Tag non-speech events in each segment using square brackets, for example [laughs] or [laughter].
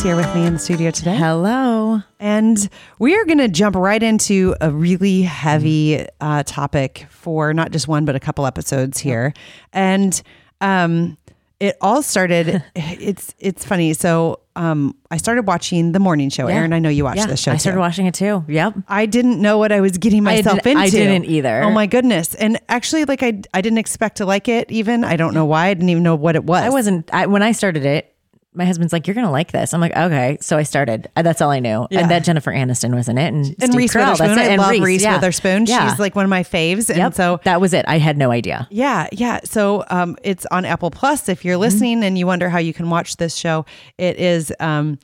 is here with me in the studio today. Hello. And we are going to jump right into a really heavy uh, topic for not just one, but a couple episodes here. And um, it all started, [laughs] it's it's funny. So um, I started watching the morning show. Yeah. Aaron, I know you watched Yeah, the show. I started too. watching it too. Yep. I didn't know what I was getting myself didn't- into. I didn't either. Oh my goodness. And actually, like I, I didn't expect to like it even. I don't know why. I didn't even know what it was. I wasn't, I, when I started it, my husband's like, you're going to like this. I'm like, okay. So I started. Uh, That's all I knew. Yeah. And that Jennifer Aniston was in it. And, and Steve Reese Carell, Witherspoon. That's it. I And love Reese, Reese yeah. Witherspoon. Yeah. She's like one of my faves. And Yep. so that was it. I had no idea. Yeah, yeah. So um, it's on Apple Plus. If Mm-hmm. you're listening and you wonder how you can watch this show, it is um,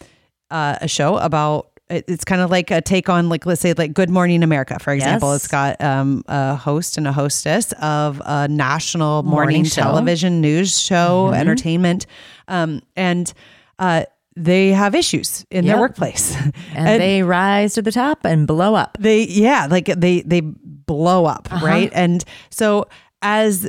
uh, a show about. It's kind of like a take on, like, let's say, like Good Morning America, for example. Yes. It's got um, a host and a hostess of a national morning, Morning. Mm-hmm. television news show, entertainment, um, and uh, they have issues in their workplace, [laughs] And, they rise to the top and blow up. they yeah like they they blow up right? And so as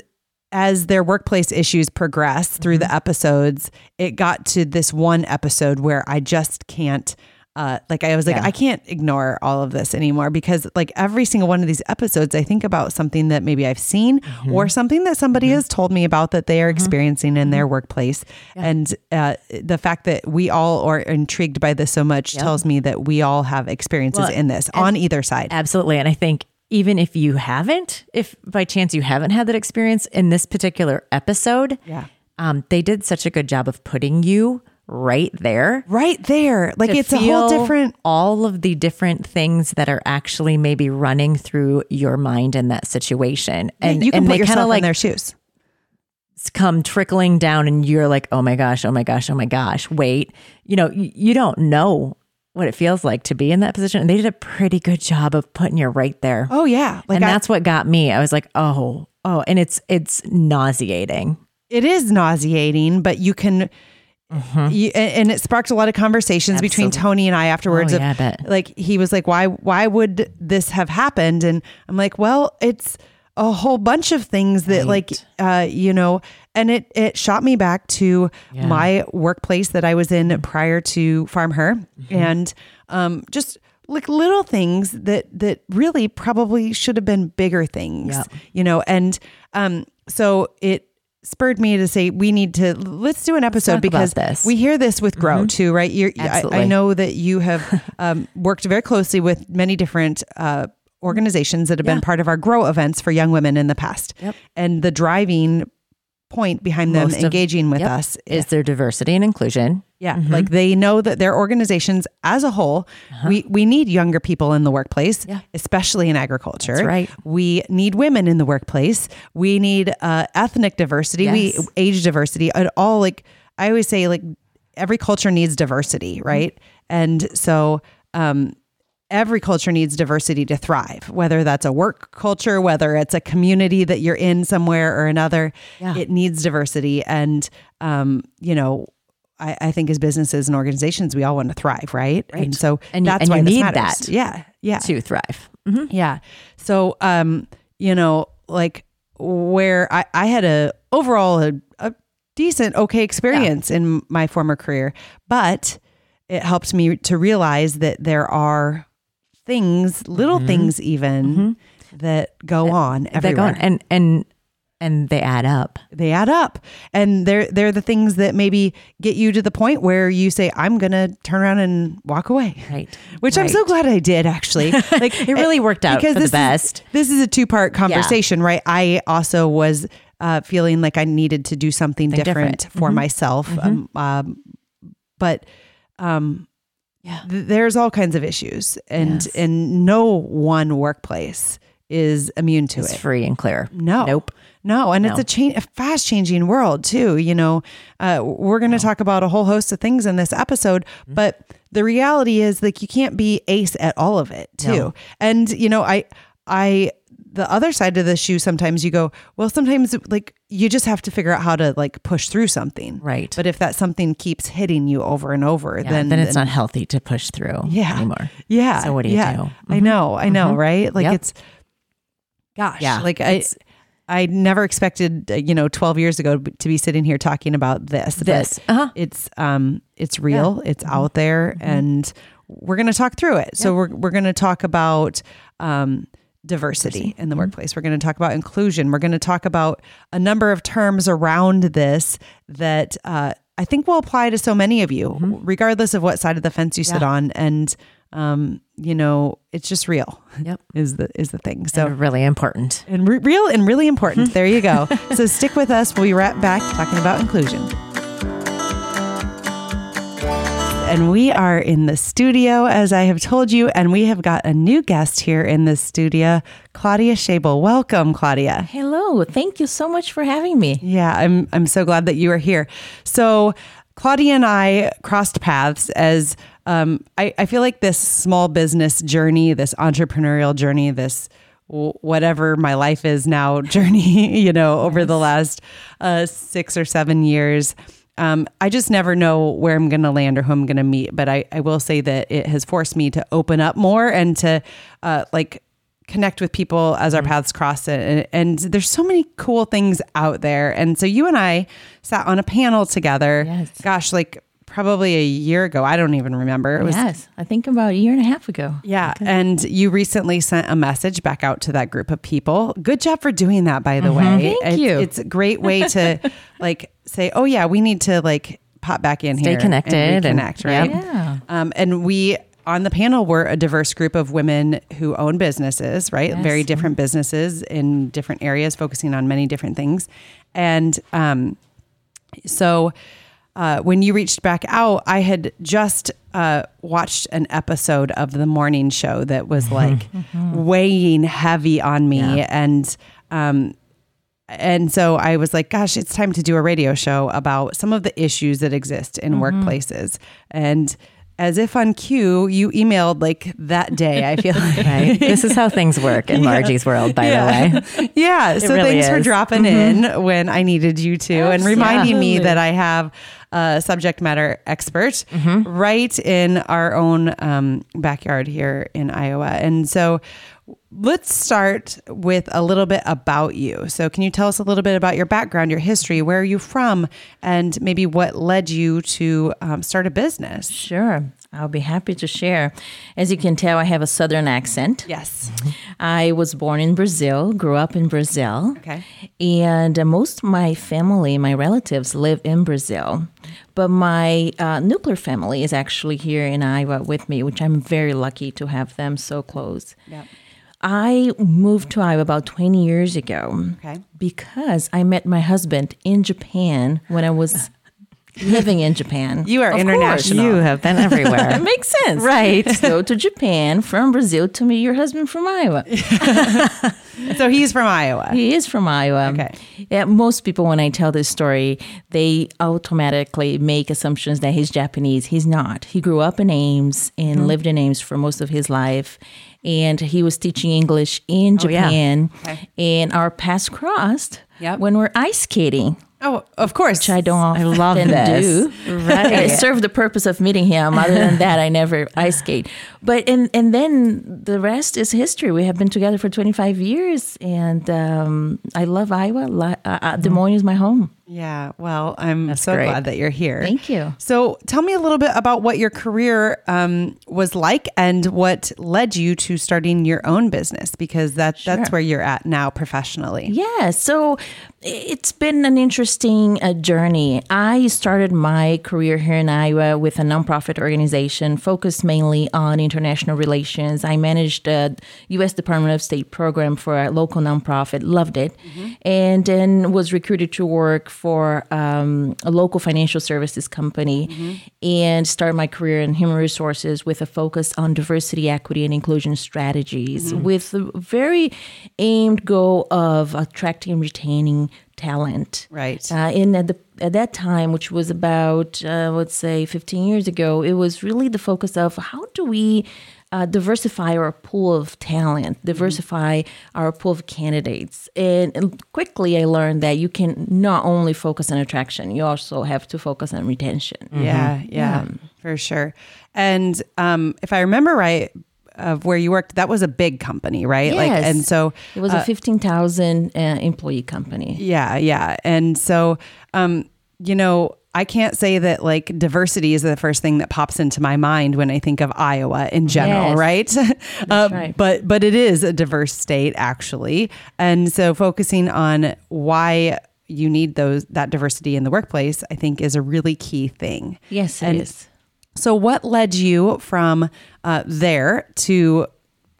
as their workplace issues progress through the episodes it got to this one episode where i just can't uh, like I was like, Yeah. I can't ignore all of this anymore because like every single one of these episodes, I think about something that maybe I've seen or something that somebody has told me about that they are experiencing in their workplace. And uh, the fact that we all are intrigued by this so much tells me that we all have experiences Well, in this on either side. Absolutely. And I think even if you haven't, if by chance you haven't had that experience in this particular episode, Yeah. um, they did such a good job of putting you right there. Right there. Like it's a whole different all of the different things that are actually maybe running through your mind in that situation and you can and put kind yourself of like in their shoes. come trickling down and you're like oh my gosh oh my gosh oh my gosh wait you know you, you don't know what it feels like to be in that position and they did a pretty good job of putting you right there Oh yeah. Like and I- that's what got me i was like oh oh and it's it's nauseating it is nauseating, but you can you, and and it sparked a lot of conversations between Mm-hmm. Tony and I afterwards. Oh, of, I. Like he was like, "Why? Why would this have happened?" And I'm like, "Well, it's a whole bunch of things that, like, uh, you know." And it it shot me back to my workplace that I was in prior to Farm Her, Mm-hmm. and um, just like little things that that really probably should have been bigger things, Yeah. you know. And um, so it spurred me to say we need to let's do an episode because this. we hear this with grow too right? You're I, I know that you have [laughs] um, worked very closely with many different uh, organizations that have been part of our grow events for young women in the past. Yep. and the driving point behind them Most of- engaging with Yep. us is their diversity and inclusion yeah, like they know that their organizations as a whole, we we need younger people in the workplace, Uh-huh. Yeah. especially in agriculture. That's right. We need women in the workplace. We need uh, ethnic diversity. We age diversity. At all like I always say, like every culture needs diversity, Mm-hmm. right? And so. um Every culture needs diversity to thrive, whether that's a work culture, whether it's a community that you're in somewhere or another. Yeah. It needs diversity. And, um, you know, I, I think as businesses and organizations, we all want to thrive, right? right. And so And that's and why you need matters. that Yeah, yeah, to thrive yeah. So, um, you know, like where I, I had a overall a, a decent, okay experience in my former career, but it helped me to realize that there are things, little things even that go on They everywhere. go on. and and and they add up. They add up. And they're they're the things that maybe get you to the point where you say i'm gonna turn around and walk away. Right. [laughs] which i'm so glad i did actually. [laughs] Like It really worked out for the this is- best. this is a two-part conversation right? I also was uh, feeling like i needed to do something different, different. for myself um, um, but um, Yeah. th- there's all kinds of issues and Yes. and no one workplace is immune to it's it free and clear no. nope No, and it's a change, a fast changing world too. You know, uh, we're going to talk about a whole host of things in this episode, Mm-hmm. but the reality is like you can't be ace at all of it too. No. And you know, I, I, the other side of the shoe, sometimes you go, well, sometimes like you just have to figure out how to like push through something, Right. But if that something keeps hitting you over and over, Yeah, then then, it's not healthy to push through Yeah. anymore Yeah. So what do you yeah. do? I know. I know. Right. Like Yep. it's, gosh. Yeah, Like I, it's- I never expected, uh, you know, 12 years ago to be sitting here talking about this. This, uh-huh. It's um it's real, it's out there and we're going to talk through it. So we're we're going to talk about um diversity in the workplace. We're going to talk about inclusion. We're going to talk about a number of terms around this that uh, I think will apply to so many of you, regardless of what side of the fence you sit on. And um, you know, it's just real. Yep. [laughs] Is the is the thing. So So really important. and re- real and really important. [laughs] There you go. so stick with us. We'll be right back talking about inclusion. And we are in the studio, as I have told you, and we have got a new guest here in the studio, Claudia Schabel. Welcome, Claudia. Hello, thank you so much for having me. Yeah, I'm I'm so glad that you are here. So Claudia and I crossed paths as um, I, I feel like this small business journey, this entrepreneurial journey, this whatever my life is now [laughs] journey, you know, over the last uh, six or seven years. Um, I just never know where I'm going to land or who I'm going to meet. But I, I will say that it has forced me to open up more and to uh, like connect with people as our paths cross and, and there's so many cool things out there and so you and i sat on a panel together Yes. gosh like probably a year ago i don't even remember it was yes, I think about a year and a half ago. yeah and you recently sent a message back out to that group of people good job for doing that by the way Mm-hmm. Thank it's, you. it's a great way to [laughs] like say oh yeah we need to like pop back in Stay here connected and and- reconnect right Yeah. um, and we on the panel were a diverse group of women who own businesses, right? Yes. Very different businesses in different areas, focusing on many different things. And um, so uh, when you reached back out, I had just uh, watched an episode of the morning show that was like weighing heavy on me. And um, and so I was like, gosh, it's time to do a radio show about some of the issues that exist in workplaces. And as if on cue, you emailed like that day, I feel [laughs] like. Right. this is how things work in [laughs] Margie's world, by the way. [laughs] yeah. So really thanks for is. dropping in when I needed you to and reminding me that I have a subject matter expert right in our own um, backyard here in Iowa. And so let's start with a little bit about you. So, can you tell us a little bit about your background, your history, where are you from, and maybe what led you to um, start a business? Sure, I'll be happy to share. As you can tell, I have a southern accent. Yes. I was born in Brazil, grew up in Brazil. Okay. And most of my family, my relatives, live in Brazil. But my uh, nuclear family is actually here in Iowa with me, which I'm very lucky to have them so close. Yep. I moved to Iowa about 20 years ago Okay. because I met my husband in Japan when I was living in Japan. You are Of international. You have been everywhere. [laughs] That makes sense. Right. Go to Japan from Brazil to meet your husband from Iowa. [laughs] So he's from Iowa. He is from Iowa. Okay. Yeah, most people, when I tell this story, they automatically make assumptions that he's Japanese. He's not. He grew up in Ames and Mm-hmm. lived in Ames for most of his life. And he was teaching English in Oh, yeah. Japan. Okay. And our paths crossed Yep. when we're ice skating, Oh, of course. which I don't I love this. do. Right. [laughs] It served the purpose of meeting him. Other than [laughs] that, I never ice skate. But and and then the rest is history. We have been together for 25 years, and um, I love Iowa. Uh, uh, Des Moines is my home. Yeah. Well, I'm so great. glad that you're here. Thank you. So tell me a little bit about what your career um, was like and what led you to starting your own business because that that's where you're at now professionally. Yeah, so it's been an interesting uh, journey. I started my career here in Iowa with a nonprofit organization focused mainly on international relations. I managed a U.S. Department of State program for a local nonprofit, loved it, and then was recruited to work for um, a local financial services company and started my career in human resources with a focus on diversity, equity, and inclusion strategies with a very aimed goal of attracting and retaining talent. Right. Uh, in at, the, at that time, which was about, uh, let's say, 15 years ago, it was really the focus of how do we uh, diversify our pool of talent, diversify our pool of candidates. And, and quickly I learned that you can not only focus on attraction, you also have to focus on retention. Yeah, yeah, for sure. And um, if I remember right, of where you worked, that was a big company, right? Like, and so It was a 15,000 uh, employee company. yeah, yeah. And so, um, you know, I can't say that like diversity is the first thing that pops into my mind when I think of Iowa in general, Yes. right? [laughs] Uh, right. But but it is a diverse state actually, and so focusing on why you need those that diversity in the workplace, I think, is a really key thing. Yes, it And is. So, what led you from uh, there to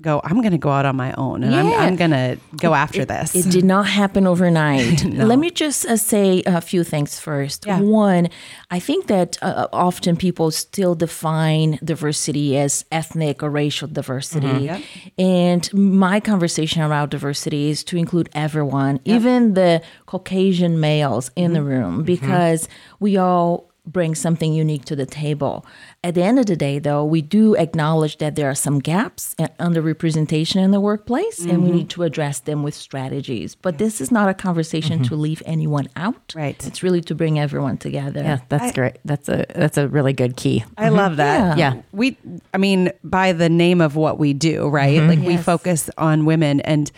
go? I'm going to go out on my own, and I'm, I'm going to go after this. It did not happen overnight. [laughs] Let me just uh, say a few things first. Yeah. One, I think that uh, often people still define diversity as ethnic or racial diversity. Yep. And my conversation around diversity is to include everyone, even the Caucasian males in the room, because we all bring something unique to the table. At the end of the day, though, we do acknowledge that there are some gaps and underrepresentation in the workplace, and we mm-hmm. need to address them with strategies. But this is not a conversation to mm-hmm. leave anyone out. Right. It's really to bring everyone together. Yeah, that's great. That's a that's a really good key. I mm-hmm. love that. Yeah. Yeah. We, I mean, by the name of what we do, right? Like we focus on women, and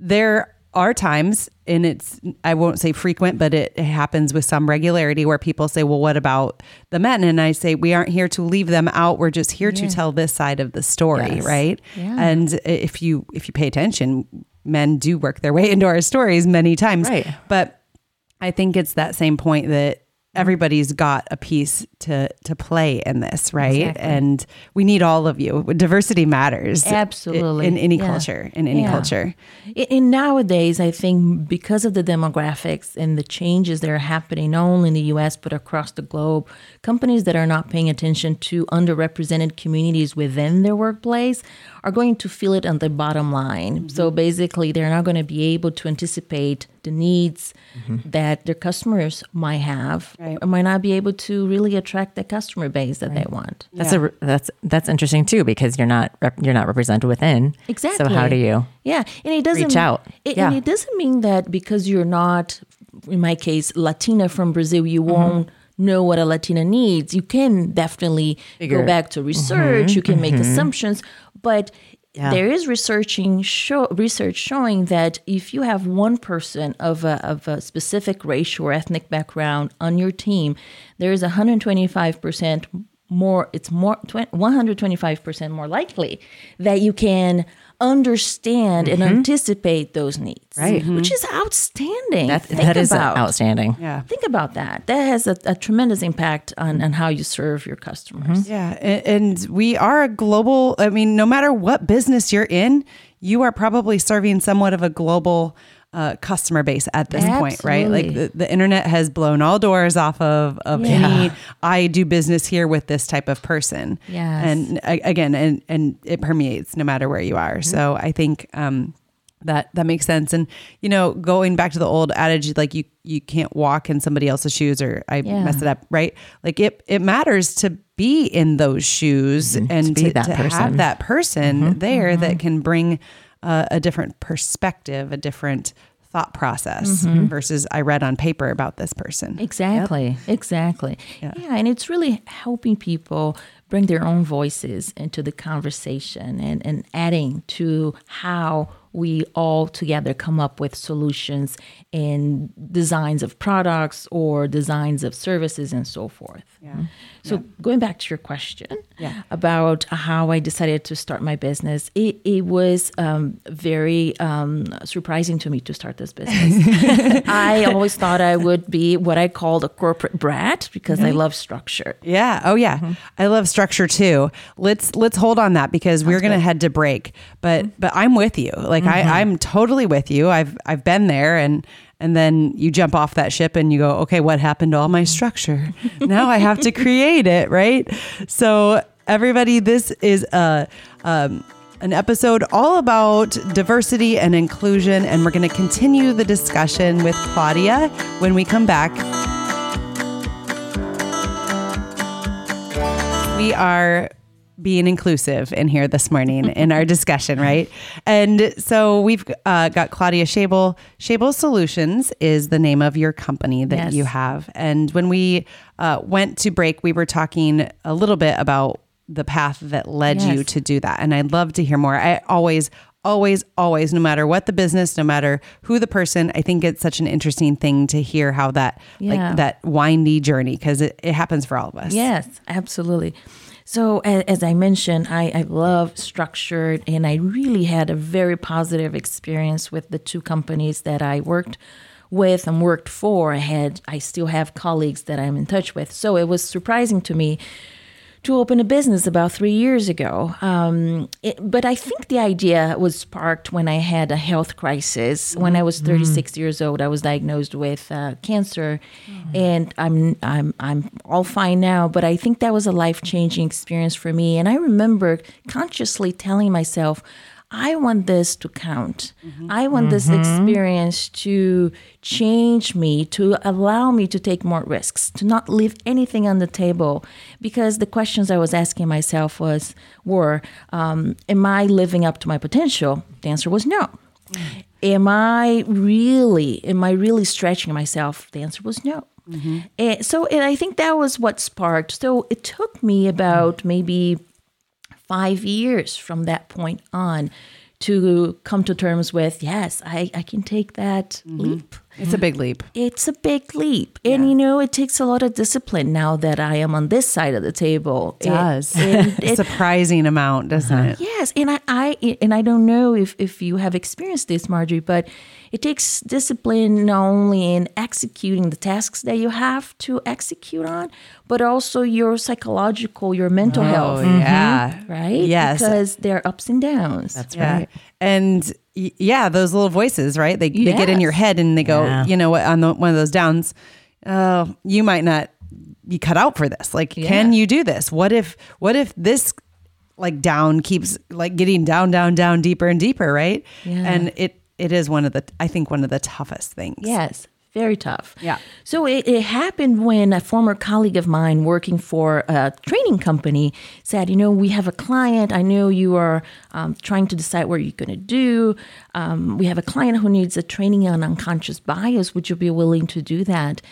there are times, and it's, I won't say frequent, but it, happens with some regularity where people say, well, what about the men? And I say, we aren't here to leave them out. We're just here to tell this side of the story, Yes. right? Yeah. And if you, if you pay attention, men do work their way [laughs] into our stories many times. Right. But I think it's that same point that everybody's got a piece to to play in this, right? Exactly. And we need all of you. Diversity matters. Absolutely. In, any Yeah. culture, in any Yeah. culture. And nowadays, I think because of the demographics and the changes that are happening, not only in the US, but across the globe, companies that are not paying attention to underrepresented communities within their workplace are going to feel it on the bottom line. Mm-hmm. So basically, they're not going to be able to anticipate the needs mm-hmm. that their customers might have, Right. or might not be able to really attract the customer base that they want. That's a that's that's interesting too because you're not rep, you're not represented within. Exactly. So how do you? Yeah, and it doesn't Reach out. It, Yeah. And it doesn't mean that because you're not, in my case, Latina from Brazil, you Mm-hmm. won't know what a Latina needs. You can definitely Figure- go back to research. You can make assumptions, but. Yeah. There is researching show, research showing that if you have one person of a, of a specific racial or ethnic background on your team, there is 125% more, it's more, 125% more likely that you can understand and anticipate those needs. Mm-hmm. Right. Which is outstanding. That Think that is about, outstanding. Yeah. Think about that. That has a, a tremendous impact on, on how you serve your customers. Yeah. a- And we are a global, I mean, no matter what business you're in, you are probably serving somewhat of a global uh, customer base at this point, right? Like the, the internet has blown all doors off of, of any, I do business here with this type of person. Yeah, And again, and, and it permeates no matter where you are. So I think, um, that that makes sense. And you know going back to the old adage like you you can't walk in somebody else's shoes or i Yeah. mess it up right? Like it it matters to be in those shoes and be to, that to have that person there that can bring uh, a different perspective a different thought process versus i read on paper about this person Exactly. Exactly. Yeah. And it's really helping people bring their own voices into the conversation and, and adding to how we all together come up with solutions and designs of products or designs of services and so forth. Yeah. So going back to your question Yeah. about how I decided to start my business, it, it was um, very um, surprising to me to start this business. [laughs] I always thought I would be what I called a corporate brat because I love structure. Yeah. Oh yeah. I love structure too. Let's let's hold on that because we're gonna head to break. But but I'm with you. Like I, I'm totally with you. I've I've been there and and then you jump off that ship and you go, okay, what happened to all my structure? [laughs] now I have to create it, right? So everybody, this is a um an episode all about diversity and inclusion, and we're going to continue the discussion with Claudia when we come back we are being inclusive in here this morning in our discussion, right? And so we've uh, got Claudia Schabel. Schabel Solutions is the name of your company that Yes. you have. And when we uh, went to break, we were talking a little bit about the path that led you to do that. And I'd love to hear more. I always, always, always, no matter what the business, no matter who the person, I think it's such an interesting thing to hear how that, Yeah. like that windy journey, because it, it happens for all of us. Yes, absolutely. So, as I mentioned, I, I love structured, and I really had a very positive experience with the two companies that I worked with and worked for. I had, I still have colleagues that I'm in touch with. So it was surprising to me to open a business about three years ago. Um, it, but I think the idea was sparked when I had a health crisis. When I was 36 years old, I was diagnosed with uh, cancer, and I'm I'm I'm all fine now. But I think that was a life changing experience for me. And I remember consciously telling myself. I want this to count. Mm-hmm. I want this mm-hmm. experience to change me, to allow me to take more risks, to not leave anything on the table. Because the questions I was asking myself was were, um, am I living up to my potential? The answer was no. Mm-hmm. Am I really, am I really stretching myself? The answer was no. And so and I think that was what sparked. So it took me about maybe five years from that point on to come to terms with yes i, I can take that mm-hmm. leap. It's a big leap. it's a big leap. And you know it takes a lot of discipline now that i am on this side of the table. It does. [laughs] a it- surprising amount, doesn't uh-huh. it? Yes, and I, I and I don't know if, if you have experienced this, Marjorie, but it takes discipline not only in executing the tasks that you have to execute on, but also your psychological, your mental Oh, health, yeah. Mm-hmm. right? Yes. because there are ups and downs. That's Yeah. right. And y- yeah, those little voices, right? They, they get in your head and they go, Yeah. you know what, on the, one of those downs, oh, you might not be cut out for this. Like, can you do this? What if, what if this like down keeps like getting down, down, down deeper and deeper, right? Yeah. And it, it is one of the, I think one of the toughest things. Yes, very tough. Yeah. So it, it happened when a former colleague of mine working for a training company said, You know, we have a client. I know you are um, trying to decide what you're going to do. Um, we have a client who needs a training on unconscious bias. Would you be willing to do that?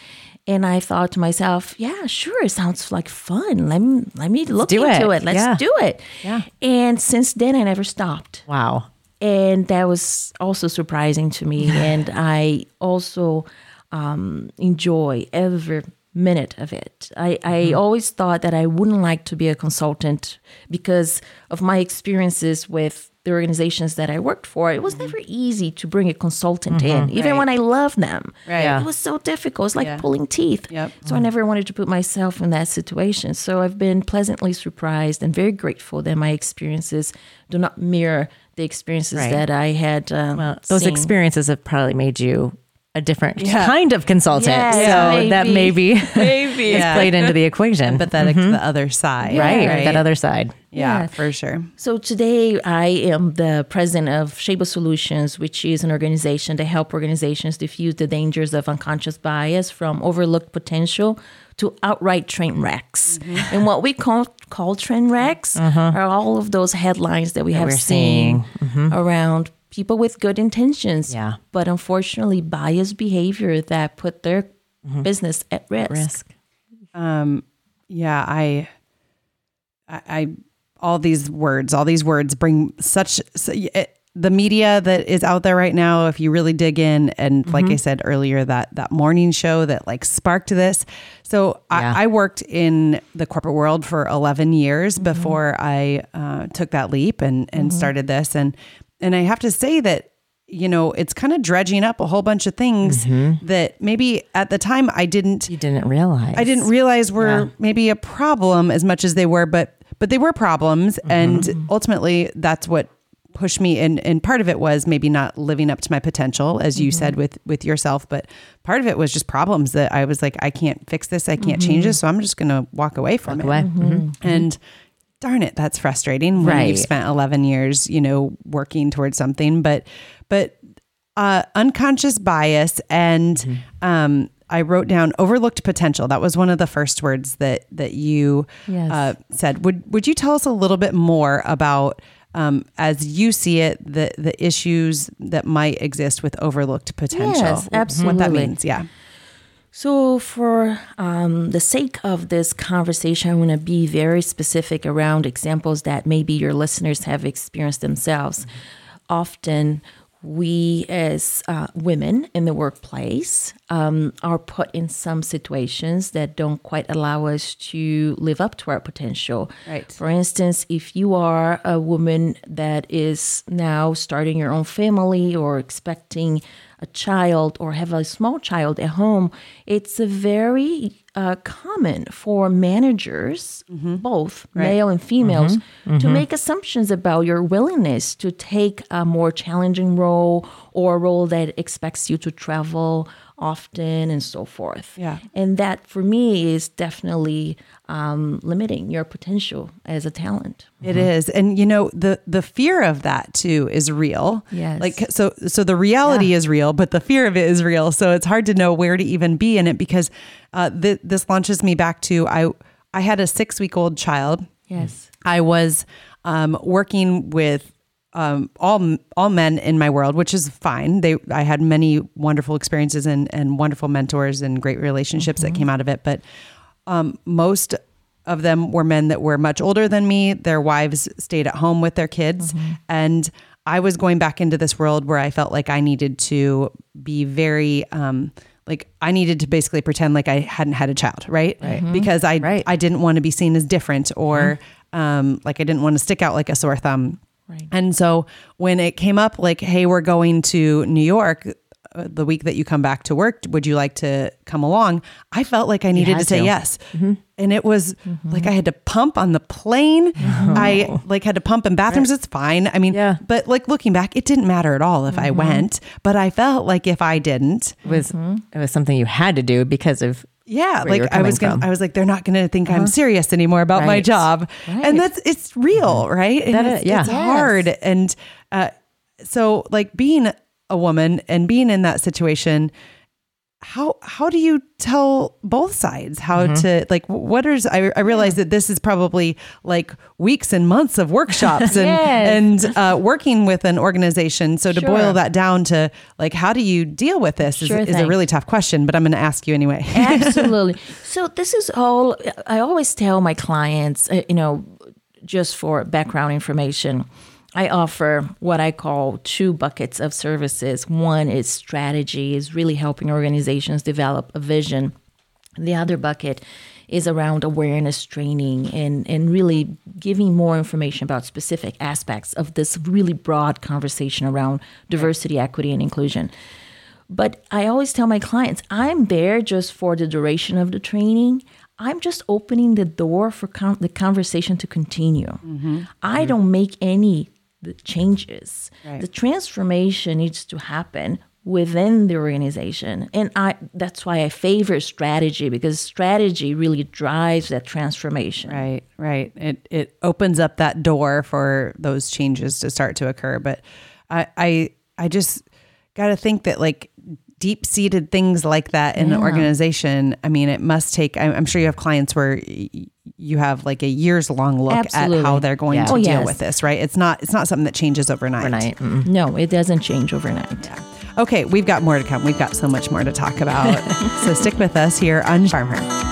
And I thought to myself, yeah, sure, it sounds like fun. Let me let me look do into it. it. Let's Yeah. do it. Yeah. And since then, I never stopped Wow. And that was also surprising to me. [laughs] And i also um, enjoy every minute of it I, I mm-hmm. always thought that i wouldn't like to be a consultant because of my experiences with the organizations that i worked for it was mm-hmm. never easy to bring a consultant mm-hmm. in even Right. when i love them Right. Yeah. it was so difficult it's like Yeah. pulling teeth Yep. so i never wanted to put myself in that situation so i've been pleasantly surprised and very grateful that my experiences do not mirror the experiences Right. that I had. Um, Well, those seen. experiences have probably made you a different Yeah. kind of consultant. Yes, so that maybe. maybe [laughs] Maybe. [laughs] is Yeah. played into the equation. Empathetic to mm-hmm. the other side. right, That other side. yeah, Yeah. for sure. So today I am the president of Schabel Solutions, which is an organization to help organizations diffuse the dangers of unconscious bias from overlooked potential to outright train wrecks. Mm-hmm. And what we call call train wrecks uh-huh. are all of those headlines that we have we're seen mm-hmm. around people with good intentions, Mm-hmm. Yeah. but unfortunately biased behavior that put their business at risk. Risk. Um, yeah, I, I, I, all these words, all these words bring such, so, it, the media that is out there right now. If you really dig in, and like I said earlier, that that morning show that like sparked this. So Yeah. I, I worked in the corporate world for eleven years before I uh, took that leap and and started this, and and I have to say that you know it's kind of dredging up a whole bunch of things mm-hmm. that maybe at the time I didn't You didn't realize. I didn't realize were maybe a problem as much as they were, but but they were problems, mm-hmm. and ultimately that's what pushed me. And and part of it was maybe not living up to my potential, as you said mm-hmm. with with yourself, but part of it was just problems that I was like, I can't fix this, I can't change this, so I'm just gonna walk away from it. away. Mhm. And darn it, that's frustrating when you've spent 11 years, you know, working towards something. But, but uh, unconscious bias and um, I wrote down overlooked potential. That was one of the first words that that you Yes. uh, said. Would Would you tell us a little bit more about? Um, as you see it, the the issues that might exist with overlooked potential, Yes, what that means, yeah, So, for um, the sake of this conversation, I want to be very specific around examples that maybe your listeners have experienced themselves. Often, we as uh, women in the workplace um, are put in some situations that don't quite allow us to live up to our potential. Right. For instance, if you are a woman that is now starting your own family or expecting a child or have a small child at home, it's a very uh, common for managers, mm-hmm. both male and females, mm-hmm. to mm-hmm. make assumptions about your willingness to take a more challenging role or a role that expects you to travel often and so forth. Yeah. And that for me is definitely um, limiting your potential as a talent. It is, and you know the the fear of that too is real. Yes. Like so, so the reality is real, but the fear of it is real. So it's hard to know where to even be in it because uh, th- this launches me back to I I had a six week old child. Yes. I was um, working with um, all all men in my world, which is fine. They I had many wonderful experiences and and wonderful mentors and great relationships that came out of it. But um, most of them were men that were much older than me. Their wives stayed at home with their kids, and I was going back into this world where I felt like I needed to be very. Um, like I needed to basically pretend like I hadn't had a child, right? Right. Because I Right. I didn't want to be seen as different or um, like I didn't want to stick out like a sore thumb. Right. And so when it came up, like, hey, we're going to New York uh, the week that you come back to work, would you like to come along? I felt like I needed to say to. yes. Mm-hmm. And it was mm-hmm. like I had to pump on the plane. I like had to pump in bathrooms. It's fine. I mean, Yeah. but like looking back, it didn't matter at all if I mm-hmm. went. But I felt like if I didn't, It was it was something you had to do because of yeah, where you were like I was gonna, from. I was like, they're not gonna think I'm serious anymore about my job, Right. and that's it's real, right? And That it's, is- yeah. it's Yes. hard, and uh, so like being a woman and being in that situation, how how do you tell both sides how Mm-hmm. to like what is I, I realize that this is probably like weeks and months of workshops [laughs] and Yes. and uh, working with an organization. So to Sure. boil that down to like how do you deal with this is, Sure is a really tough question, but I'm going to ask you anyway. [laughs] Absolutely. So this is all I always tell my clients, uh, you know, just for background information. I offer what I call two buckets of services. One is strategy, is really helping organizations develop a vision. The other bucket is around awareness training and, and really giving more information about specific aspects of this really broad conversation around diversity, equity, and inclusion. But I always tell my clients, I'm there just for the duration of the training. I'm just opening the door for con- the conversation to continue. Mm-hmm. I don't make any the changes. The transformation needs to happen within the organization. And I that's why I favor strategy because strategy really drives that transformation. Right, right. It it opens up that door for those changes to start to occur. But I I I just got to think that like deep seated things like that in an organization. I mean, it must take. I'm, I'm sure you have clients where you have like a years long look at how they're going Yeah. to Oh, deal yes. with this. Right. It's not it's not something that changes overnight. overnight. Mm. No, it doesn't change overnight. Okay, we've got more to come. We've got so much more to talk about. [laughs] so stick with us here on Farm Her.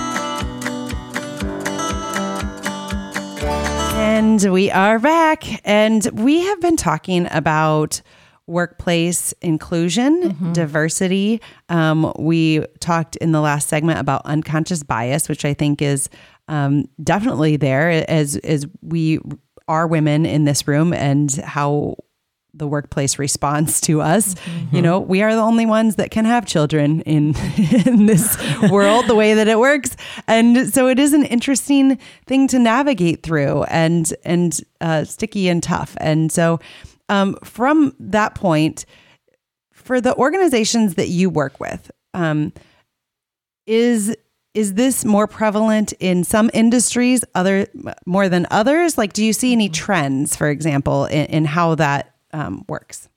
And we are back, and we have been talking about workplace inclusion, diversity. Um, we talked in the last segment about unconscious bias, which I think is um, definitely there as as we are women in this room, and how the workplace responds to us. You know, we are the only ones that can have children in [laughs] in this [laughs] world the way that it works. And so it is an interesting thing to navigate through and and uh, sticky and tough. And so um, from that point, for the organizations that you work with, um, is is this more prevalent in some industries other more than others like do you see any trends for example in, in how that um, works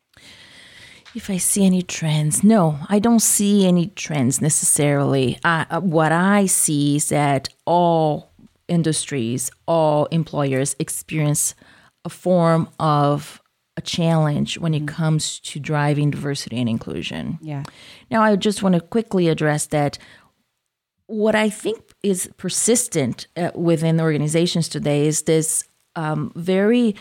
If I see any trends, no, I don't see any trends necessarily. Uh, what I see is that all industries, all employers experience a form of a challenge when it comes to driving diversity and inclusion. yeah. Now, I just want to quickly address that. What I think is persistent uh, within organizations today is this um, very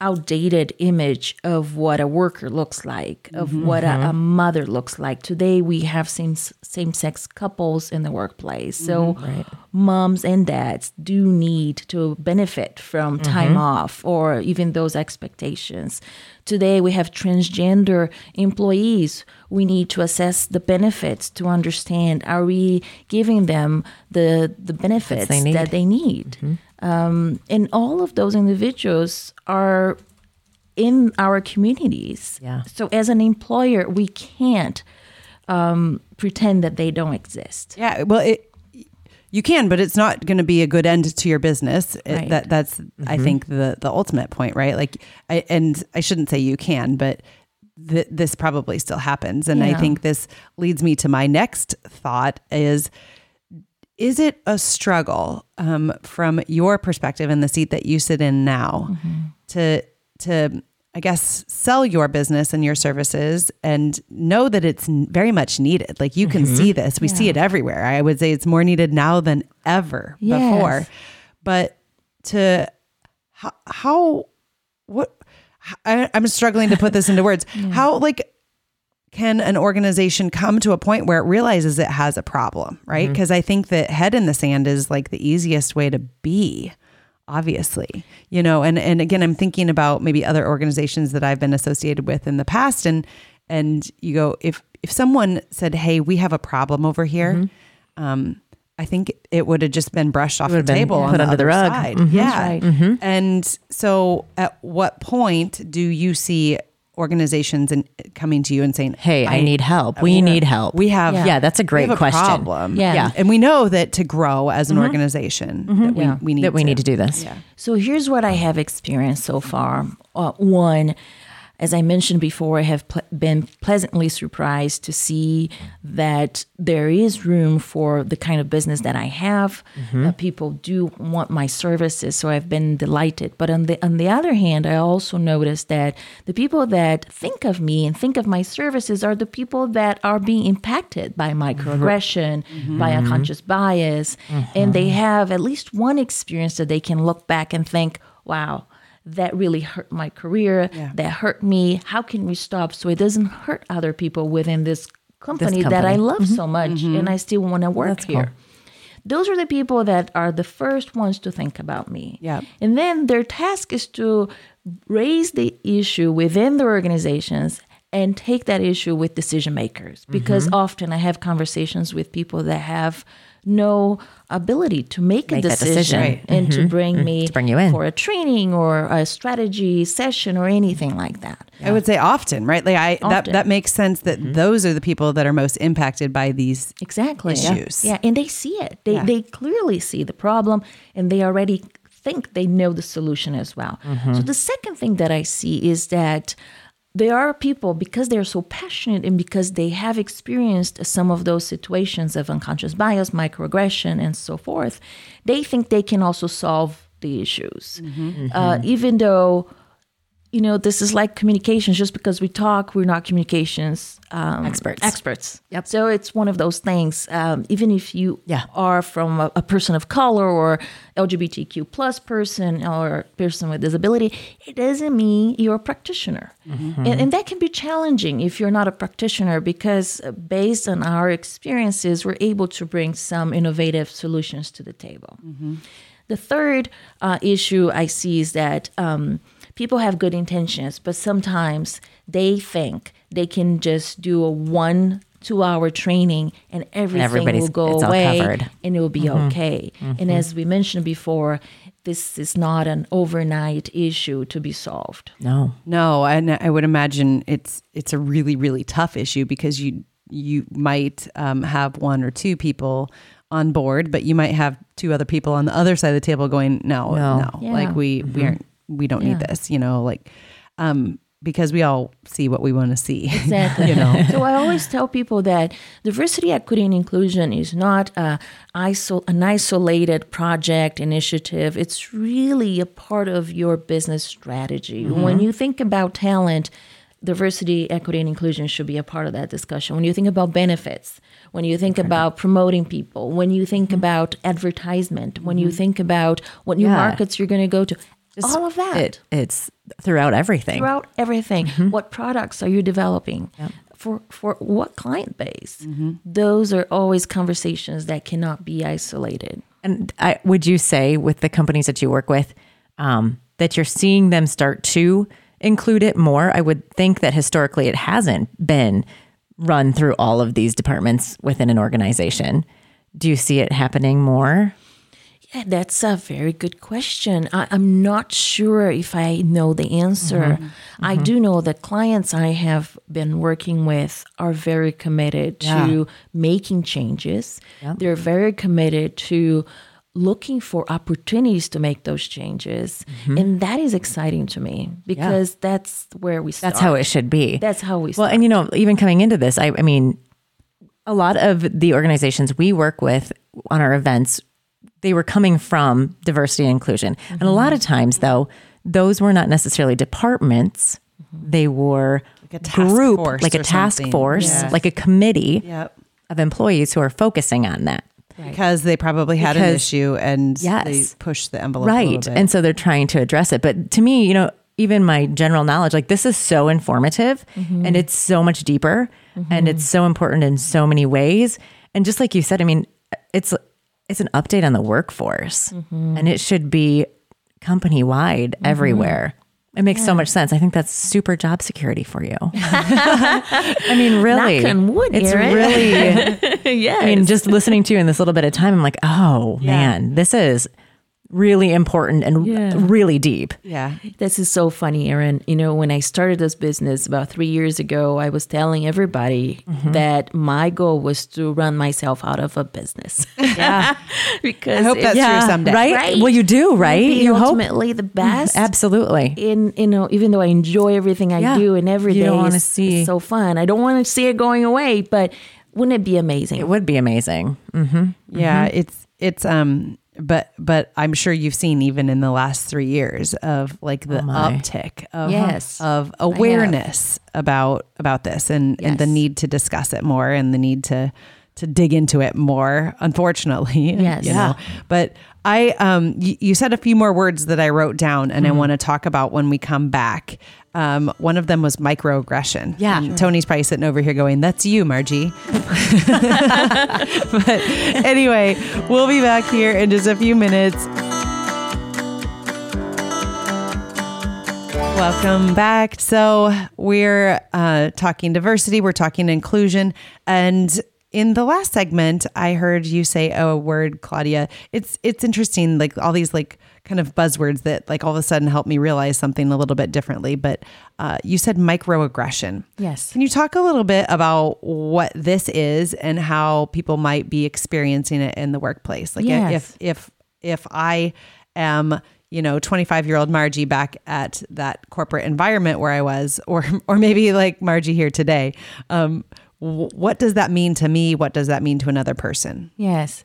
outdated image of what a worker looks like, of mm-hmm. what a, a mm-hmm. mother looks like. Today we have same same sex couples in the workplace, so mm-hmm. moms and dads do need to benefit from time off or even those expectations. Today we have transgender employees. We need to assess the benefits to understand are we giving them the the benefits they that they need. Um, and all of those individuals are in our communities. Yeah. So as an employer, we can't um, pretend that they don't exist. Yeah, well, it, you can, but it's not going to be a good end to your business. It- Right. that that's I think the the ultimate point, right? Like, I, and I shouldn't say you can, but th- this probably still happens, and I think this leads me to my next thought is. Is it a struggle um, from your perspective in the seat that you sit in now to to I guess sell your business and your services and know that it's very much needed. Like you can see this, we see it everywhere. I would say it's more needed now than ever Yes. before. But to how, how what I, I'm struggling to put this into words. [laughs] How like can an organization come to a point where it realizes it has a problem, right? Because I think that head in the sand is like the easiest way to be, obviously, you know. And and again, I'm thinking about maybe other organizations that I've been associated with in the past, and and you go if if someone said, "Hey, we have a problem over here," um, I think it would have just been brushed off the table on put the under the rug. side. Mhm. Yeah, right. and so, at what point do you see organizations and coming to you and saying, Hey, I, need help. We need help. We have, yeah, that's a we great have a question. problem. Yeah. Yeah. and we know that to grow as an organization, that we, Yeah. we need that we to, need to do this. Yeah. So here's what I have experienced so far. Uh, one, as I mentioned before, I have ple- been pleasantly surprised to see that there is room for the kind of business that I have. Mm-hmm. Uh, people do want my services, so I've been delighted. But on the on the other hand, I also noticed that the people that think of me and think of my services are the people that are being impacted by microaggression, mm-hmm. mm-hmm. by unconscious bias, and they have at least one experience that they can look back and think, "Wow." That really hurt my career, Yeah. that hurt me. How can we stop so it doesn't hurt other people within this company, that I company. love mm-hmm. so much mm-hmm. and I still want to work here? Those are the people that are the first ones to think about me. Yeah. And then their task is to raise the issue within the organizations and take that issue with decision makers because mm-hmm. often I have conversations with people that have no ability to make, a Make that decision, decision. Right. and to mm-hmm. bring mm-hmm. me bring you in. for a training or a strategy session or anything like that. I would say often, right? Like I that Often. that makes sense that mm-hmm. those are the people that are most impacted by these. Exactly. Issues. Yeah, and they see it. They Yeah. they clearly see the problem and they already think they know the solution as well. So the second thing that I see is that there are people because they're so passionate and because they have experienced some of those situations of unconscious bias, microaggression, and so forth, they think they can also solve the issues. Uh, even though you know, this is like communications. Just because we talk, we're not communications um, Experts. Experts. Yep. So it's one of those things. Um, even if you Yeah. are from a, a person of color or LGBTQ plus person or person with disability, it doesn't mean you're a practitioner, and, and that can be challenging if you're not a practitioner because uh, based on our experiences, we're able to bring some innovative solutions to the table. The third uh, issue I see is that um, people have good intentions, but sometimes they think they can just do a one two hour training and everything Everybody's- will go away and it will be mm-hmm. okay. Mm-hmm. And as we mentioned before, this is not an overnight issue to be solved. No. No, and I would imagine it's it's a really really tough issue because you you might um, have one or two people on board, but you might have two other people on the other side of the table going, no, no, No. Yeah. like we we aren't we don't need this, you know, like um, because we all see what we want to see. [laughs] Exactly. you know. So I always tell people that diversity, equity, and inclusion is not a an isolated project initiative. It's really a part of your business strategy. Mm-hmm. When you think about talent, diversity, equity, and inclusion should be a part of that discussion. When you think about benefits, when you think about promoting people, when you think mm-hmm. about advertisement, when you mm-hmm. think about what new Yeah. markets you're going to go to, all of that It, it's throughout everything. throughout everything. What products are you developing? For, for what client base? Those are always conversations that cannot be isolated. And I, would you say with the companies that you work with um, that you're seeing them start to include it more? I would think that historically it hasn't been run through all of these departments within an organization. Do you see it happening more? Yeah, that's a very good question. I, I'm not sure if I know the answer. Mm-hmm. I mm-hmm. do know that clients I have been working with are very committed to making changes. They're very committed to looking for opportunities to make those changes. Mm-hmm. And that is exciting to me because that's where we start. That's how it should be. That's how we start. Well, and you know, even coming into this, I, I mean, a lot of the organizations we work with on our events, they were coming from diversity and inclusion. And a lot of times, though, those were not necessarily departments. They were a task group, force like a task something. force, Yeah. like a committee Yep. of employees who are focusing on that. Because they probably had an issue and Yes. they pushed the envelope right little bit. and so they're trying to address it but to me you know even my general knowledge like this is so informative Mm-hmm. and it's so much deeper and it's so important in so many ways and just like you said i mean it's it's an update on the workforce Mm-hmm. and it should be company wide everywhere it makes so much sense. I think that's super job security for you. [laughs] [laughs] I mean, really, wood, it's really [laughs] yeah. I mean, just listening to you in this little bit of time, I'm like, oh man, this is really important and Yeah. really deep. yeah. This is so funny, Erin. You know, when I started this business about three years ago, I was telling everybody Mm-hmm. that my goal was to run myself out of a business. Yeah, [laughs] because I hope that's it's true someday. right? Right. Well, you do, right? be You hope ultimately the best. absolutely. In you know, even though I enjoy everything I Yeah. do and every You day don't wanna is, see- is so fun. I don't want to see it going away, but wouldn't it be amazing? It would be amazing. Yeah, Mm-hmm. it's it's um but but I'm sure you've seen even in the last 3 years of like the Oh uptick of Yes, of awareness about about this and and the need to discuss it more and the need to to dig into it more unfortunately [laughs] Yes. you Yeah. but I um you, you said a few more words that I wrote down and I Mm-hmm. want to talk about when we come back um, one of them was microaggression. Yeah. And Tony's probably sitting over here going, That's you, Margie. [laughs] but anyway, we'll be back here in just a few minutes. Welcome back. So, we're uh, talking diversity, we're talking inclusion. And in the last segment, I heard you say a word, Claudia. It's it's interesting, like all these like kind of buzzwords that like all of a sudden help me realize something a little bit differently. But uh, you said microaggression. Yes. Can you talk a little bit about what this is and how people might be experiencing it in the workplace? Like Yes. if if if I am you know 25 year old Margie back at that corporate environment where I was, or [laughs] or maybe like Margie here today. Um, wh- what does that mean to me? What does that mean to another person? Yes.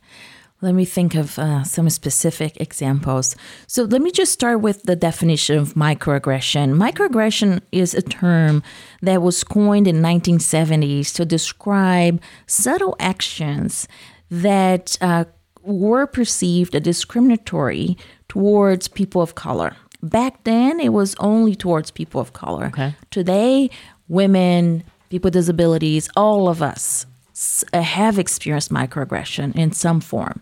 Let me think of uh, some specific examples. So, let me just start with the definition of microaggression. Microaggression is a term that was coined in 1970s to describe subtle actions that uh, were perceived as discriminatory towards people of color. Back then, it was only towards people of color. Okay. Today, women, people with disabilities, all of us uh, have experienced microaggression in some form.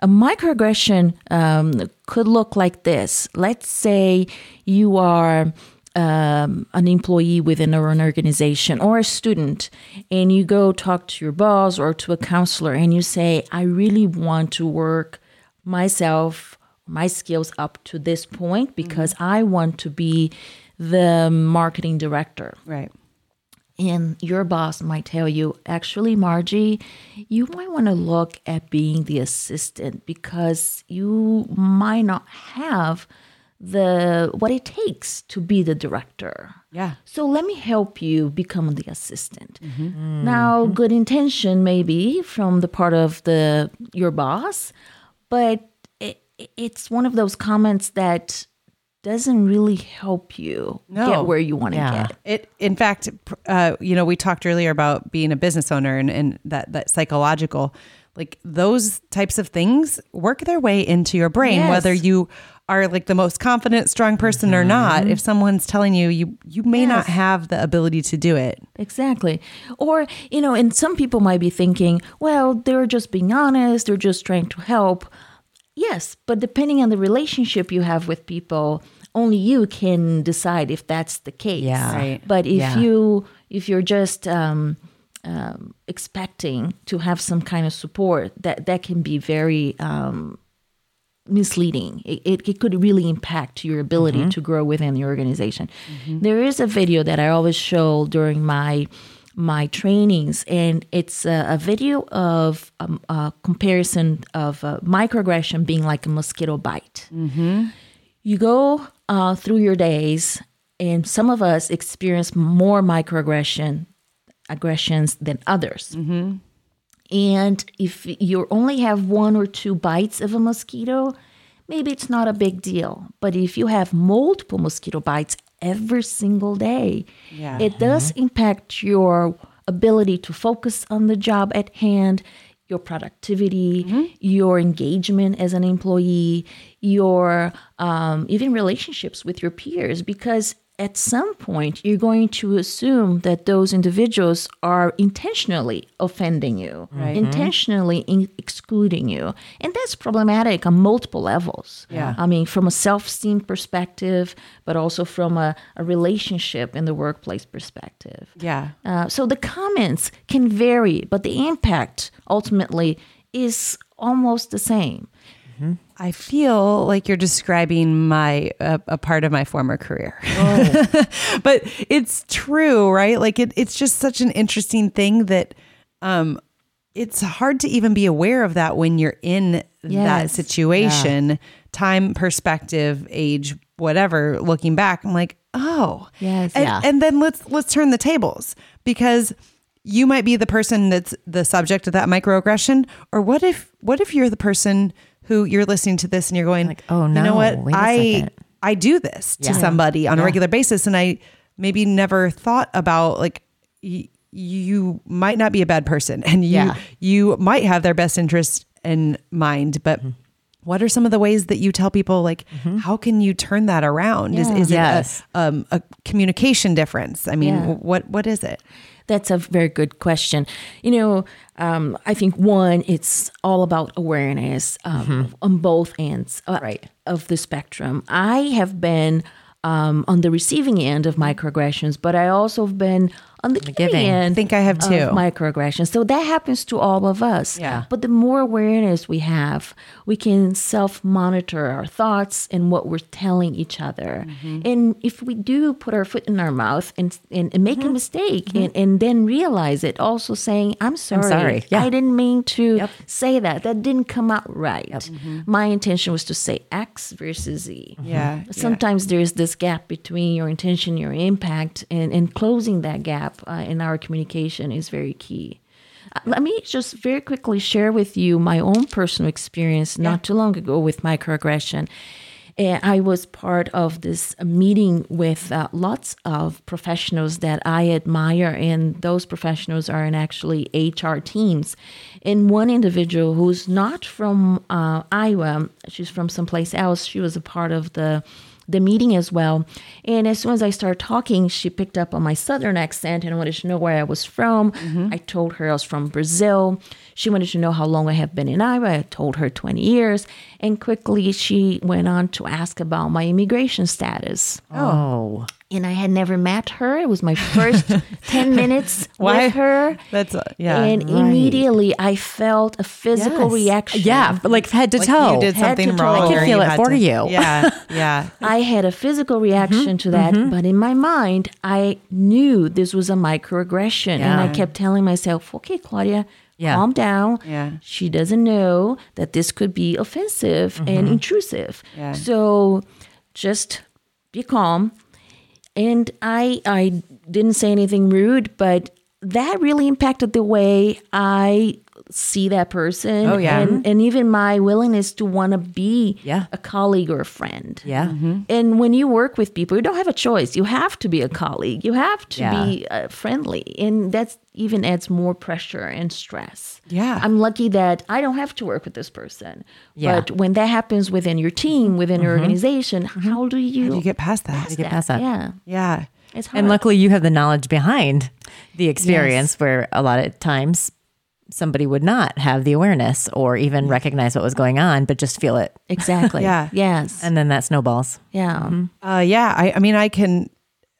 A microaggression um, could look like this. Let's say you are um, an employee within an organization or a student, and you go talk to your boss or to a counselor, and you say, I really want to work myself, my skills up to this point because I want to be the marketing director Right. And your boss might tell you, actually, Margie, you might want to look at being the assistant because you might not have the what it takes to be the director. Yeah. So let me help you become the assistant. Mm-hmm. Mm. Now, good intention maybe from the part of the your boss, but it, it's one of those comments that doesn't really help you No. get where you want to Yeah. get. It, in fact, uh, you know, we talked earlier about being a business owner and, and that that psychological, like those types of things work their way into your brain, Yes. whether you are like the most confident, strong person or not. If someone's telling you, you you may not have the ability to do it. Exactly. Or, you know, and some people might be thinking, well, they're just being honest, they're just trying to help. Yes, but depending on the relationship you have with people, only you can decide if that's the case. Yeah. Right. But if Yeah. you if you're just um, um, expecting to have some kind of support, that that can be very um, misleading. It, it, it could really impact your ability to grow within the organization. There is a video that I always show during my my trainings, and it's a, a video of um, a comparison of uh, microaggression being like a mosquito bite. You go uh, through your days, and some of us experience more microaggression aggressions than others. And if you only have one or two bites of a mosquito, maybe it's not a big deal. But if you have multiple mosquito bites every single day, Yeah. it does impact your ability to focus on the job at hand, your productivity, your engagement as an employee, your um, even relationships with your peers, because at some point you're going to assume that those individuals are intentionally offending you, intentionally in- excluding you. And that's problematic on multiple levels. Yeah. I mean, from a self esteem perspective, but also from a, a relationship in the workplace perspective. Yeah. Uh, so the comments can vary, but the impact ultimately is almost the same. I feel like you're describing my a, a part of my former career, [laughs] but it's true, right? Like it, it's just such an interesting thing that um, it's hard to even be aware of that when you're in that Yes. situation, time, perspective, age, whatever. Looking back, I'm like, oh, Yes. and, Yeah. and then let's let's turn the tables because you might be the person that's the subject of that microaggression or what if what if you're the person who you're listening to this and you're going Like, oh, no, you know what i i do this to Yeah. somebody on a regular basis and i maybe never thought about like y- you might not be a bad person and you Yeah. you might have their best interest in mind but Mm-hmm. what are some of the ways that you tell people like how can you turn that around is, Yeah. is Yes. it a, um, a communication difference i mean Yeah. what what is it That's a very good question. You know, um, I think one, it's all about awareness um, on both ends uh, Right. of the spectrum. I have been um, on the receiving end of microaggressions, but I also have been on the, giving giving. end. I think I have of too. microaggressions. So that happens to all of us. Yeah. But the more awareness we have, we can self monitor our thoughts and what we're telling each other. Mm-hmm. And if we do put our foot in our mouth and, and, and make Mm-hmm. a mistake and, and then realize it, also saying, I'm sorry. sorry. Yeah. I didn't mean to Yep. say that. That didn't come out right. Mm-hmm. My intention was to say X versus Z. yeah Sometimes there's this gap between your intention, your impact, and, and closing that gap uh, in our communication is very key. Uh, Let me just very quickly share with you my own personal experience not too long ago with microaggression. Uh, I was part of this meeting with uh, lots of professionals that I admire, and those professionals are in actually HR teams. And one individual who's not from uh, Iowa, she's from someplace else, she was a part of the the meeting as well. And as soon as I started talking, she picked up on my southern accent and wanted to know where I was from. Mm-hmm. I told her I was from Brazil. She wanted to know how long I have been in Iowa. I told her 20 years. And quickly she went on to ask about my immigration status. Oh, oh. And I had never met her. It was my first [laughs] 10 minutes [laughs] Why? with her. that's uh, yeah and immediately I felt a physical Yes. reaction. yeah, like head to like toe. you did Head to something wrong I could feel it for to- you. yeah [laughs] yeah I had a physical reaction mm-hmm, to that, mm-hmm. but in my mind, I knew this was a microaggression. And I kept telling myself, okay, Claudia, Yeah. calm down. Yeah. She doesn't know that this could be offensive and mm-hmm. intrusive. Yeah. So just be calm. And I I didn't say anything rude, but that really impacted the way I see that person. Oh, yeah. and, and even my willingness to want to be Yeah. a colleague or a friend. Yeah. Mm-hmm. And when you work with people, you don't have a choice. You have to be a colleague. You have to Yeah. be uh, friendly, and that's even adds more pressure and stress. Yeah. I'm lucky that I don't have to work with this person. Yeah. But when that happens within your team, within your mm-hmm. organization, mm-hmm. how do you, How do you get past that? get past that? Yeah, Yeah. it's hard. And luckily, you have the knowledge behind the experience where a lot of times somebody would not have the awareness or even recognize what was going on, but just feel it. exactly. [laughs] Yeah. Yes. And then that snowballs. yeah. Uh, yeah, I, I mean, I can.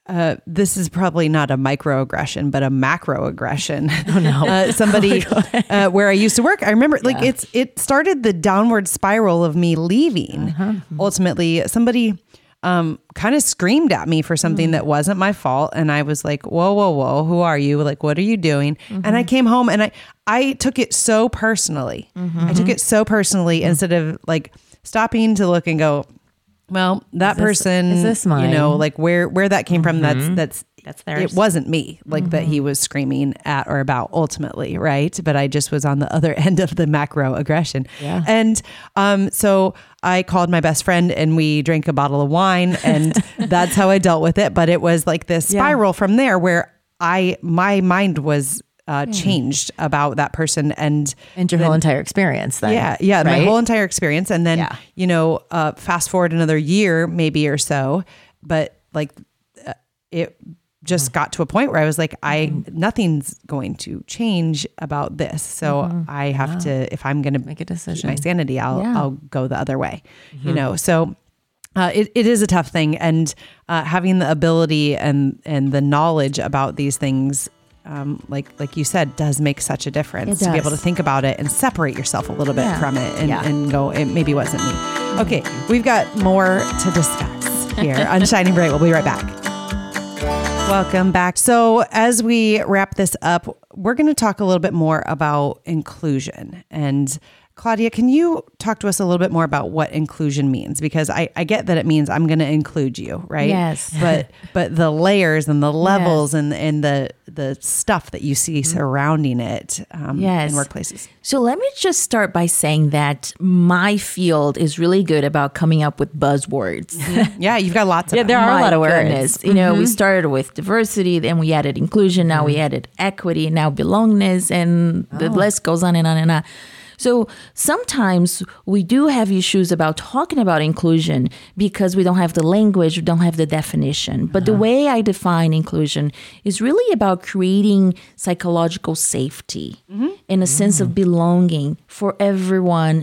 Uh, this is probably not a microaggression, but a macroaggression. Oh no! [laughs] uh, somebody [laughs] uh, where I used to work. I remember, like it's it started the downward spiral of me leaving. Ultimately, somebody um, kind of screamed at me for something that mm. wasn't my fault, and I was like, "Whoa, whoa, whoa! Who are you? Like, what are you doing?" And I mm-hmm. came home and I I took it so personally. Mm-hmm. I took it so personally mm-hmm. instead of like stopping to look and go, well, that this- person is this mine? You know, like where where that came from. That's that's That's It wasn't me, like that he was screaming at or about ultimately, right? But I just was on the other [laughs] end of the macro aggression. Yeah. And um, so I called my best friend and we drank a bottle of wine, and [laughs] that's how I dealt with it. But it was like this Yeah. spiral from there where I my mind was uh, changed about that person and And your whole entire experience then. yeah, yeah, my whole entire experience, and then Yeah. you know, uh, fast forward another year, maybe or so, but like uh, it just got to a point where I was like, I nothing's going to change about this, so I have to if I'm going to Make a decision. my sanity, I'll Yeah. I'll go the other way, you know. So uh, it, it is a tough thing, and uh, having the ability and and the knowledge about these things. Um, like like you said, does make such a difference to be able to think about it and separate yourself a little bit Yeah. from it and, Yeah. and go, it maybe wasn't me. Okay, we've got more to discuss here [laughs] on Shining Bright. We'll be right back. Welcome back. So, as we wrap this up, we're going to talk a little bit more about inclusion. And Claudia, can you talk to us a little bit more about what inclusion means? Because I, I get that it means I'm going to include you, right? Yes. [laughs] But but the layers and the levels and and the the stuff that you see surrounding it um, Yes. in workplaces. So let me just start by saying that my field is really good about coming up with buzzwords. Yeah, you've got lots of [laughs] Yeah, there are a lot of words. Mm-hmm. You know, we started with diversity, then we added inclusion, now we added equity, now belongingness, and the Oh. list goes on and on and on. So sometimes we do have issues about talking about inclusion because we don't have the language, we don't have the definition. But Uh-huh. the way I define inclusion is really about creating psychological safety Mm-hmm. and a sense Mm. of belonging for everyone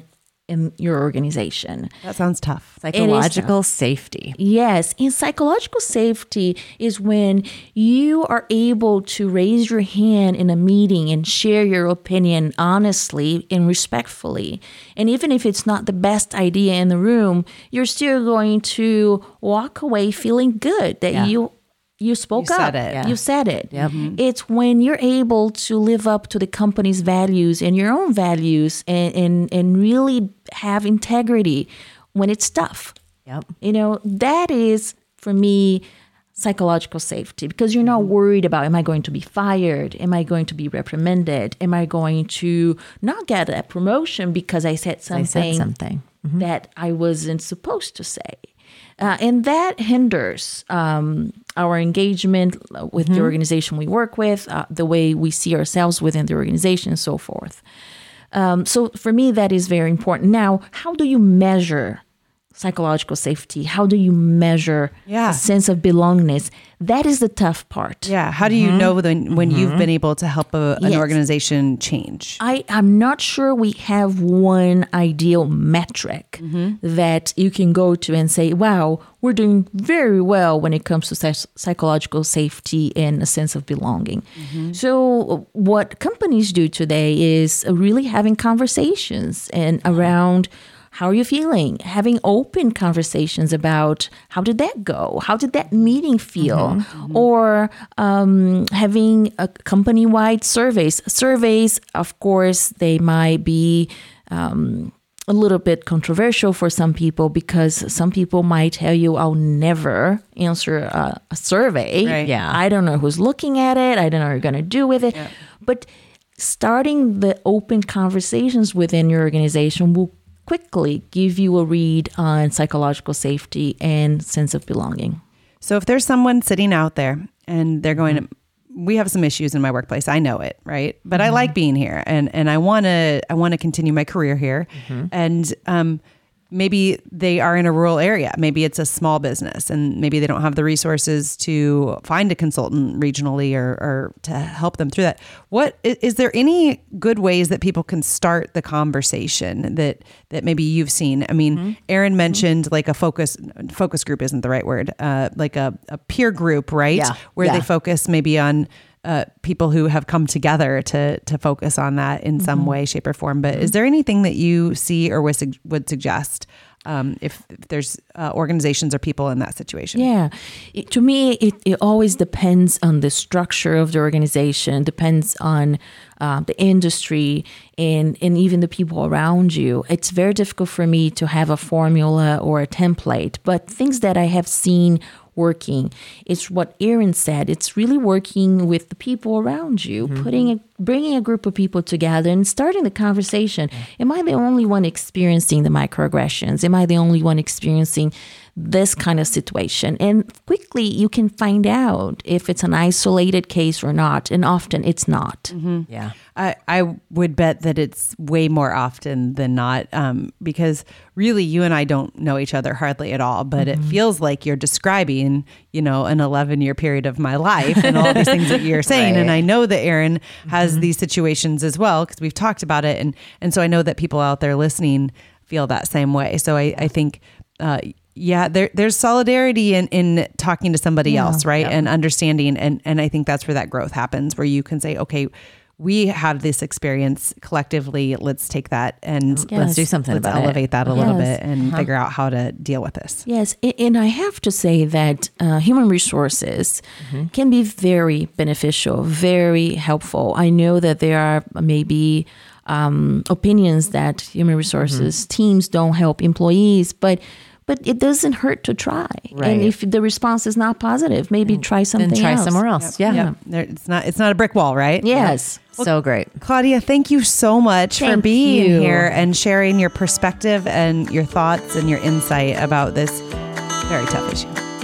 in your organization. That sounds tough. Psychological safety. Yes, and psychological safety is when you are able to raise your hand in a meeting and share your opinion honestly and respectfully. And even if it's not the best idea in the room, you're still going to walk away feeling good that Yeah. you you spoke You up. it. Yeah. You said it. Yep. It's when you're able to live up to the company's values and your own values and, and, and really have integrity when it's tough. Yep. You know, that is for me psychological safety because you're not worried about am I going to be fired? Am I going to be reprimanded? Am I going to not get a promotion because I said something, I said something. that I wasn't supposed to say? Uh, and that hinders um, our engagement with the organization we work with, uh, the way we see ourselves within the organization, and so forth. Um, so for me, that is very important. Now, how do you measure psychological safety? How do you measure Yeah. a sense of belongingness? That is the tough part. Yeah. How do you mm-hmm. know when, when you've mm-hmm. been able to help a, an Yes. organization change? I, I'm not sure we have one ideal metric mm-hmm. that you can go to and say, wow, we're doing very well when it comes to psychological safety and a sense of belonging. So, what companies do today is really having conversations and around how are you feeling? Having open conversations about how did that go? How did that meeting feel? Or um, having a company wide surveys. Surveys, of course, they might be. Um, a little bit controversial for some people because some people might tell you, I'll never answer a, a survey. Right. Yeah. I don't know who's looking at it. I don't know what you're going to do with it. But starting the open conversations within your organization will quickly give you a read on psychological safety and sense of belonging. So if there's someone sitting out there and they're going to mm-hmm. we have some issues in my workplace. I know it, right? But I mm-hmm. like being here and and I want to I want to continue my career here. Mm-hmm. And um maybe they are in a rural area. Maybe it's a small business and maybe they don't have the resources to find a consultant regionally or, or to help them through that. What is there any good ways that people can start the conversation that that maybe you've seen? I mean, Erin mentioned like a focus focus group isn't the right word. Uh, like a, a peer group, right? Yeah. Where they focus maybe on uh, people who have come together to to focus on that in some way, shape, or form. But is there anything that you see or would, would suggest um, if, if there's uh, organizations or people in that situation? Yeah. It, to me, it, it always depends on the structure of the organization, depends on uh, the industry and, and even the people around you. It's very difficult for me to have a formula or a template, but things that I have seen working. It's what Erin said. It's really working with the people around you, mm-hmm. putting a, bringing a group of people together and starting the conversation. Mm. Am I the only one experiencing the microaggressions? Am I the only one experiencing this kind of situation? And quickly you can find out if it's an isolated case or not. And often it's not. Yeah. I, I would bet that it's way more often than not um, because really you and I don't know each other hardly at all, but it feels like you're describing, you know, an 11 year period of my life and all these things that you're [laughs] saying. And I know that Erin has these situations as well because we've talked about it. And, and so I know that people out there listening feel that same way. So I, I think, uh, yeah, there, there's solidarity in, in talking to somebody else, right? And understanding. And, and I think that's where that growth happens, where you can say, okay, we have this experience collectively. Let's take that and Let's do something let's about it. elevate that a little bit and figure out how to deal with this. Yes, and I have to say that uh, human resources can be very beneficial, very helpful. I know that there are maybe um, opinions that human resources teams don't help employees, but but it doesn't hurt to try. Right. And if the response is not positive, maybe mm. try something Then try else. somewhere else. Yeah. Yep. There, it's not it's not a brick wall, right? Yes. So great. Claudia, thank you so much for being you. here and sharing your perspective and your thoughts and your insight about this very tough issue.